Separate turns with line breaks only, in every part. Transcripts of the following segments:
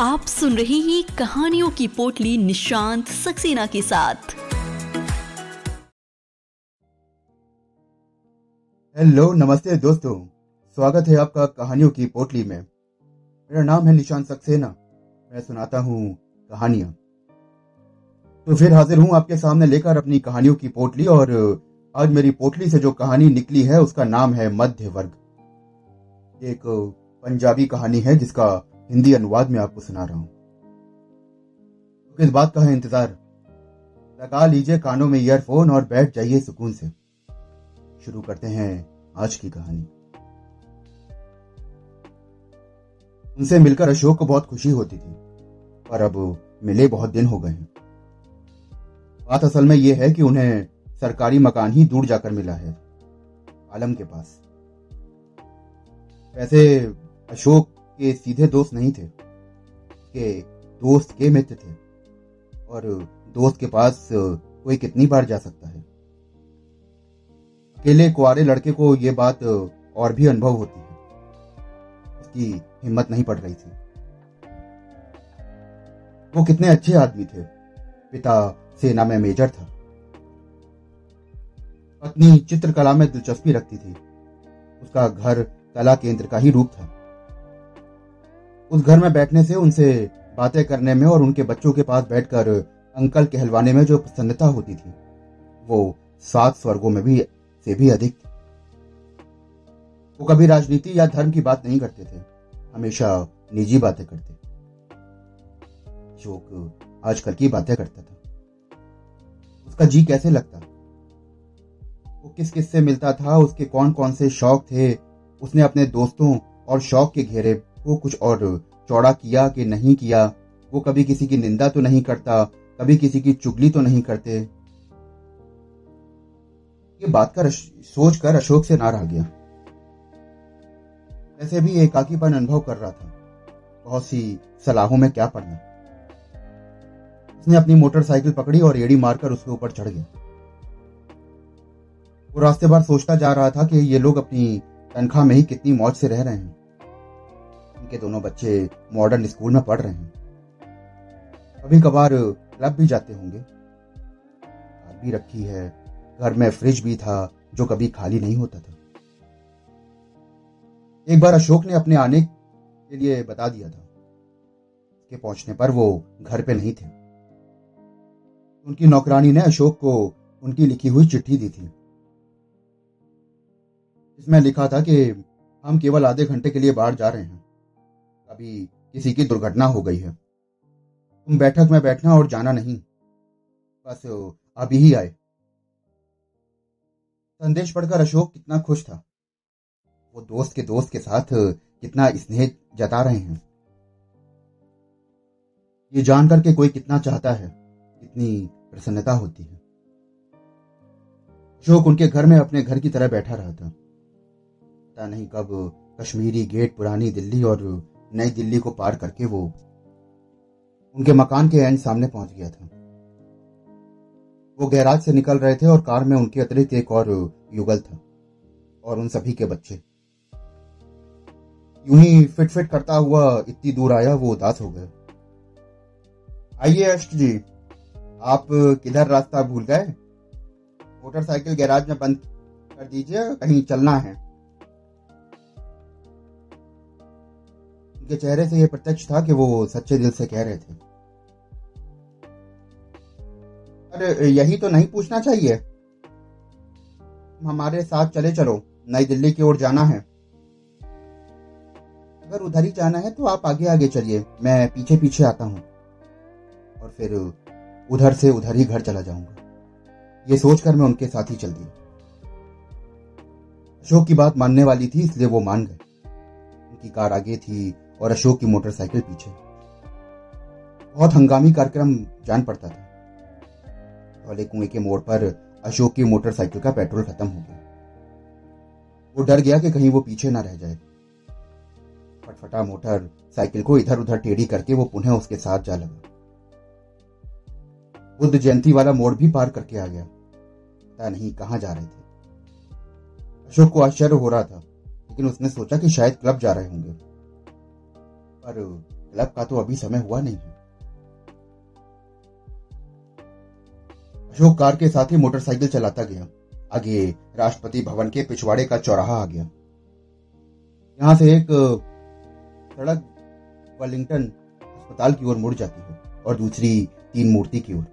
आप सुन रहे हैं कहानियों की पोटली निशांत सक्सेना के साथ।
हेलो, नमस्ते दोस्तों। स्वागत है आपका कहानियों की पोटली में। मेरा नाम है निशांत सक्सेना। मैं सुनाता हूँ कहानियाँ। तो फिर हाजिर हूँ आपके सामने लेकर अपनी कहानियों की पोटली और आज मेरी पोटली से जो कहानी निकली है, उसका नाम है मध्य वर्ग एक पंजाबी कहानी है जिसका हिंदी अनुवाद में आपको सुना रहा हूँ। तो किस बात का है इंतज़ार। लगा लीजिए कानों में ईयरफोन और बैठ जाइए सुकून से। शुरू करते हैं आज की कहानी। उनसे मिलकर अशोक को बहुत खुशी होती थी, पर अब मिले बहुत दिन हो गए हैं। बात असल में यह है कि उन्हें सरकारी मकान ही दूर जाकर मिला है, आलम के पास। वैसे अशोक के सीधे दोस्त नहीं थे, के दोस्त के मित्र थे, और दोस्त के पास कोई कितनी बार जा सकता है। अकेले कुआरे लड़के को यह बात और भी अनुभव होती है। उसकी हिम्मत नहीं पड़ रही थी। वो कितने अच्छे आदमी थे। पिता सेना में मेजर था। पत्नी चित्रकला में दिलचस्पी रखती थी। उसका घर कला केंद्र का ही रूप था। उस घर में बैठने से, उनसे बातें करने में और उनके बच्चों के पास बैठकर अंकल कहलवाने में जो प्रसन्नता होती थी, वो सात स्वर्गों में भी, से भी अधिक थी। वो कभी राजनीति या धर्म की बात नहीं करते थे, हमेशा निजी बातें करते अशोक आजकल की बातें करता था। उसका जी कैसे लगता? वो किस किस से मिलता था, उसके कौन कौन से शौक थे, उसने अपने दोस्तों और शौक के घेरे को कुछ और चौड़ा किया कि नहीं किया, वो कभी किसी की निंदा तो नहीं करता, कभी किसी की चुगली तो नहीं करते। ये बात कर सोच कर अशोक से ना रह गया। ऐसे भी एकाकीपन अनुभव कर रहा था। बहुत सी सलाहों में क्या पड़ना उसने अपनी मोटरसाइकिल पकड़ी और एड़ी मारकर उसके ऊपर चढ़ गया। वो रास्ते भर सोचता जा रहा था कि ये लोग अपनी तनख्वाह में ही कितनी मौज से रह रहे हैं। उनके दोनों बच्चे मॉडर्न स्कूल में पढ़ रहे हैं। कभी कभार क्लब भी जाते होंगे। कार भी रखी है। घर में फ्रिज भी था, जो कभी खाली नहीं होता था। एक बार अशोक ने अपने आने के लिए बता दिया था। उसके पहुँचने पर वो घर पे नहीं थे। उनकी नौकरानी ने अशोक को उनकी लिखी हुई चिट्ठी दी थी। इसमें लिखा था कि हम केवल आधे घंटे के लिए बाहर जा रहे हैं। अभी किसी की दुर्घटना हो गई है। तुम बैठक में बैठना और जाना नहीं। बस अभी ही आए। संदेश पढ़कर अशोक कितना खुश था। वो दोस्त के दोस्त के साथ कितना स्नेह जता रहे हैं। ये जानकर के कोई कितना चाहता है, कितनी प्रसन्नता होती है। अशोक उनके घर में अपने घर की तरह बैठा रहा था। पता नहीं कब कश्मीरी गेट, पुरानी दिल्ली और नई दिल्ली को पार करके वो उनके मकान के एंड सामने पहुँच गया था। वो गैराज से निकल रहे थे और कार में उनके अतिरिक्त एक और युगल था और उन सभी के बच्चे। यूँ ही फिट फिट करता हुआ इतनी दूर आया, वो उदास हो गए आइए अष्ट जी, आप किधर रास्ता भूल गए? मोटरसाइकिल गैराज में बंद कर दीजिए, कहीं चलना है। उनके चेहरे से यह प्रत्यक्ष था कि वो सच्चे दिल से कह रहे थे। अरे यही तो नहीं पूछना चाहिए। हमारे साथ चले चलो, नई दिल्ली की ओर जाना है। अगर उधर ही जाना है तो आप आगे आगे चलिए, मैं पीछे पीछे आता हूँ। और फिर उधर से उधर ही घर चला जाऊँगा। ये सोचकर मैं उनके साथ ही चल दी अशोक की बात मानने वाली थी, इसलिए वो मान गए। उनकी कार आगे थी और अशोक की मोटरसाइकिल पीछे। बहुत हंगामी कार्यक्रम जान पड़ता था। वाले कुएँ के मोड़ पर अशोक की मोटरसाइकिल का पेट्रोल खत्म हो गया। वो डर गया कि कहीं वो पीछे ना रह जाए। फटफटा मोटर साइकिल को इधर उधर टेढ़ी करके वो पुनः उसके साथ जा लगा। बुद्ध जयंती वाला मोड़ भी पार करके आ गया। पता नहीं कहाँ जा रहे थे। अशोक को आश्चर्य हो रहा था, लेकिन उसने सोचा कि शायद क्लब जा रहे होंगे। पर क्लब का तो अभी समय हुआ नहीं है अशोक कार के साथ ही मोटरसाइकिल चलाता गया। आगे राष्ट्रपति भवन के पिछवाड़े का चौराहा आ गया। यहाँ से एक, सड़क वेलिंगटन अस्पताल की ओर मुड़ जाती है और दूसरी तीन मूर्ति की ओर।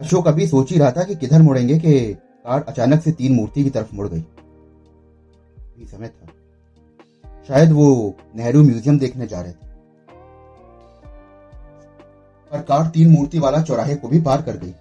अशोक अभी सोच ही रहा था कि किधर मुड़ेंगे कि कार अचानक से तीन मूर्ति की तरफ़ मुड़ गई। समय था। शायद वो नेहरू म्यूज़ियम देखने जा रहे थे। पर कार तीन मूर्ति वाला चौराहे को भी पार कर गई।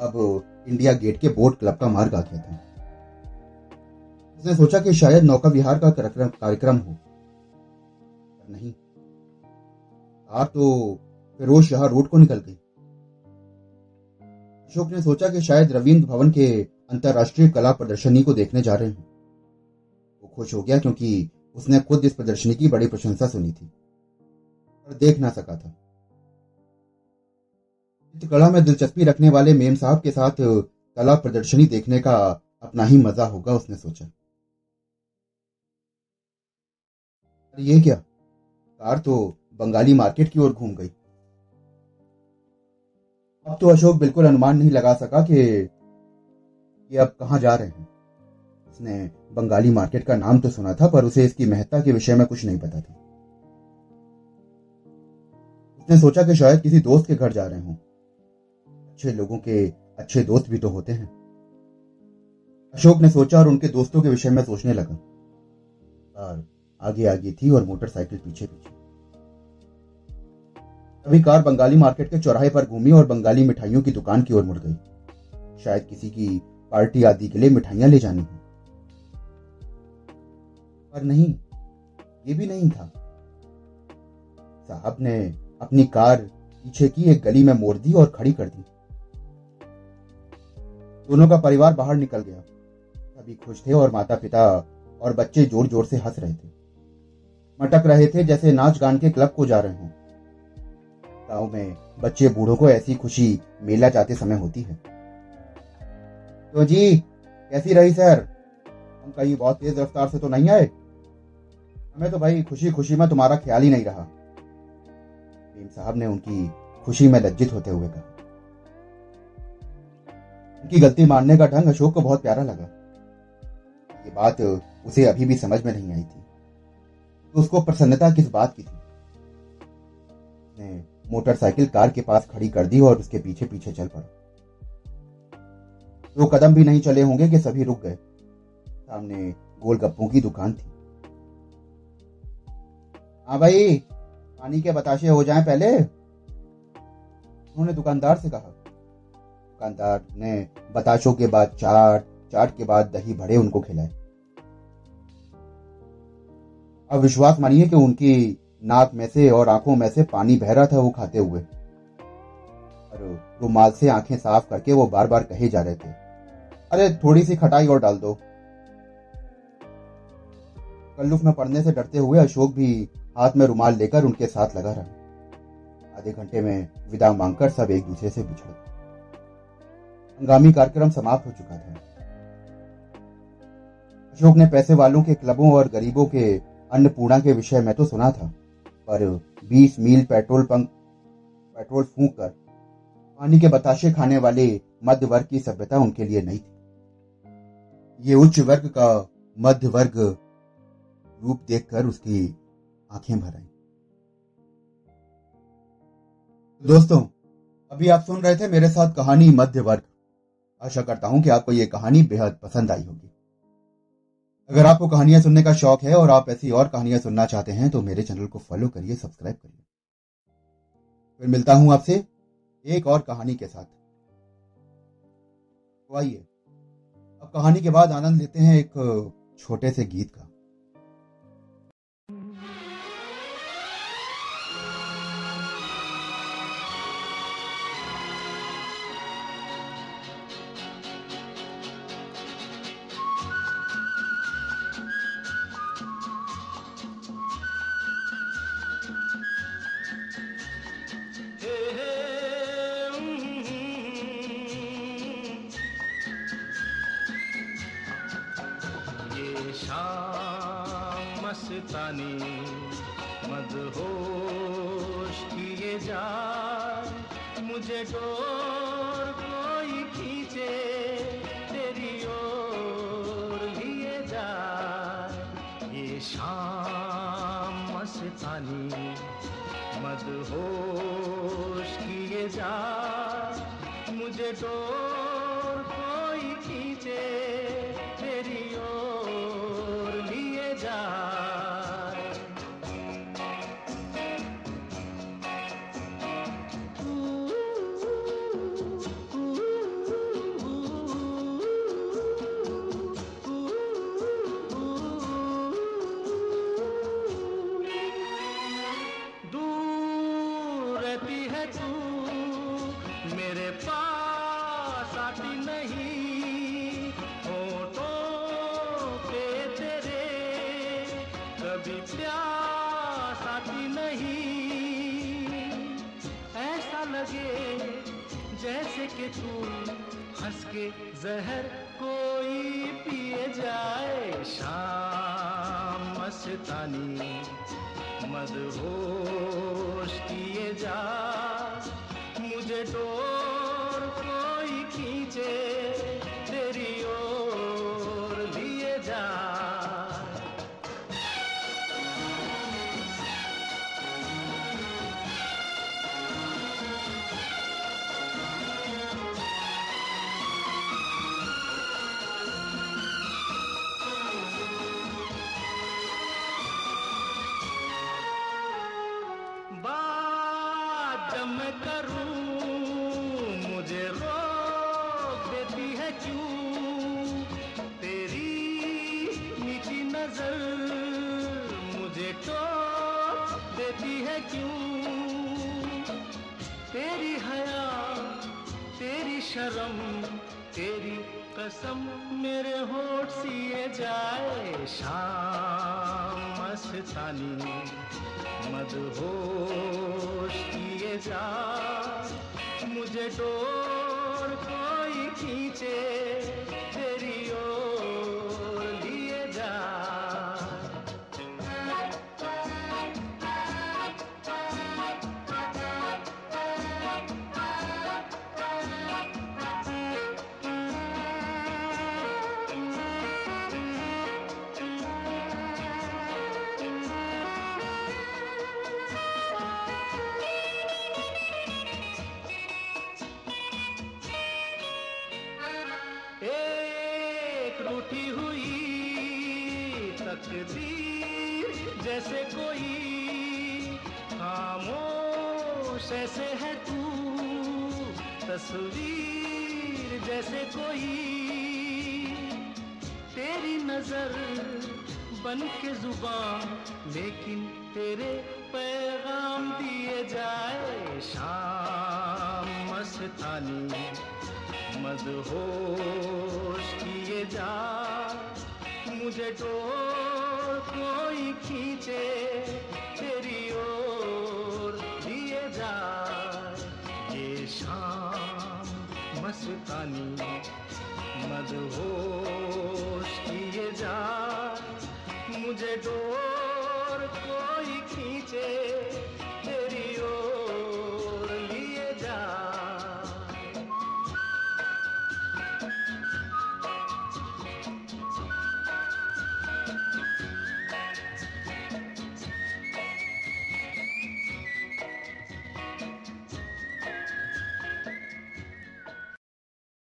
अब इंडिया गेट के बोट क्लब का मार्ग आ गया था। उसने सोचा कि शायद नौका विहार का कार्यक्रम हो। पर नहीं। कार तो फिरोज शाह रोड को निकल गई। अशोक ने सोचा कि शायद रविंद्र भवन के अंतरराष्ट्रीय कला प्रदर्शनी को देखने जा रहे हैं। वो खुश हो गया क्योंकि उसने खुद इस प्रदर्शनी की बड़ी प्रशंसा सुनी थी, पर देख ना सका था। चित्रकला में दिलचस्पी रखने वाले मेम साहब के साथ कला प्रदर्शनी देखने का अपना ही मज़ा होगा, उसने सोचा। ये क्या? कार तो बंगाली मार्केट की ओर घूम गई। अब तो अशोक बिल्कुल अनुमान नहीं लगा सका कि ये अब कहाँ जा रहे हैं। उसने बंगाली मार्केट का नाम तो सुना था, पर उसे इसकी महत्ता के विषय में कुछ नहीं पता था। उसने सोचा कि शायद किसी दोस्त के घर जा रहे हों। अच्छे लोगों के अच्छे दोस्त भी तो होते हैं। अशोक ने सोचा और उनके दोस्तों के विषय में सोचने लगा। कार आगे आगे थी और मोटरसाइकिल पीछे पीछे। तभी कार बंगाली मार्केट के चौराहे पर घूमी और बंगाली मिठाइयों की दुकान की ओर मुड़ गई। शायद किसी की पार्टी आदि के लिए मिठाइयाँ ले जानी है। पर नहीं, ये भी नहीं था। साहब ने अपनी कार पीछे की एक गली में मोड़ दी और खड़ी कर दी। दोनों का परिवार बाहर निकल गया। सभी खुश थे और माता पिता और बच्चे ज़ोर ज़ोर से हंस रहे थे। मटक रहे थे जैसे नाच गान के क्लब को जा रहे हों। गाँव में बच्चे बूढ़ों को ऐसी खुशी मेला जाते समय होती है। तो जी, कैसी रही सर? हम कहीं बहुत तेज रफ्तार से तो नहीं आए? हमें तो भाई खुशी खुशी में तुम्हारा ख्याल ही नहीं रहा। भीम साहब ने उनकी खुशी में लज्जित होते हुए कहा। उनकी गलती मानने का ढंग अशोक को बहुत प्यारा लगा। ये बात उसे अभी भी समझ में नहीं आई थी। तो उसको प्रसन्नता किस बात की थी? उसने मोटरसाइकिल कार के पास खड़ी कर दी और उसके पीछे पीछे चल पड़ा। दो तो कदम भी नहीं चले होंगे कि सभी रुक गए। सामने गोलगप्पों की दुकान थी। हाँ भाई, पानी के बताशे हो जाएँ पहले। उन्होंने दुकानदार से कहा। दुकानदार ने बताशों के बाद चाट चाट के बाद दही भरे उनको खिलाए। अब विश्वास मानिए कि उनकी नाक में से और आँखों में से पानी बह रहा था वो खाते हुए। और रुमाल से आँखें साफ़ करके वो बार बार कहे जा रहे थे। अरे थोड़ी सी खटाई और डाल दो। कल्लुफ में पड़ने से डरते हुए अशोक भी हाथ में रुमाल लेकर उनके साथ लगा रहा। आधे घंटे में विदा मांगकर सब एक दूसरे से बिछड़ हंगामी कार्यक्रम समाप्त हो चुका था। अशोक ने पैसे वालों के क्लबों और गरीबों के अन्नपूर्णा के विषय में तो सुना था, पर 20 मील पेट्रोल पंप पेट्रोल फूंक कर पानी के बताशे खाने वाले मध्य वर्ग की सभ्यता उनके लिए नहीं थी। ये उच्च वर्ग का मध्य वर्ग रूप देखकर उसकी आँखें भर आई। दोस्तों, अभी आप सुन रहे थे मेरे साथ कहानी मध्य वर्ग आशा करता हूँ कि आपको यह कहानी बेहद पसंद आई होगी। अगर आपको कहानियाँ सुनने का शौक है और आप ऐसी और कहानियाँ सुनना चाहते हैं तो मेरे चैनल को फॉलो करिए, सब्सक्राइब करिए। फिर मिलता हूँ आपसे एक और कहानी के साथ। तो आइए, अब कहानी के बाद आनंद लेते हैं एक छोटे से गीत का।
मस्तानी मदहोश किए जा। मुझे डोर कोई खींचे। तेरी ओर लिए जा। ये शाम मस्तानी। मदहोश किए जा। मुझे डोर कोई खींचे। लगे जैसे कि तू हंस के जहर कोई पिए जाए। शाम मस्तानी मदहोश किए जा, मुझे डोर कोई खींचे। क्यों? तेरी हया, तेरी शर्म, तेरी कसम मेरे होठ सिए जाए। शाम मस्तानी, मदहोश किए जा। मुझे डोर कोई रूठी हुई तकदीर जैसे कोई। खामोश ऐसे है तू, तस्वीर जैसे कोई। तेरी नज़र बन के ज़ुबान, लेकिन तेरे पैगाम दिए जाए शाम मस्तानी। मदहोश किए जा। मुझे डोर कोई खींचे, तेरी ओर लिए जा। ये शाम मस्तानी, मदहोश किए जा। मुझे डोर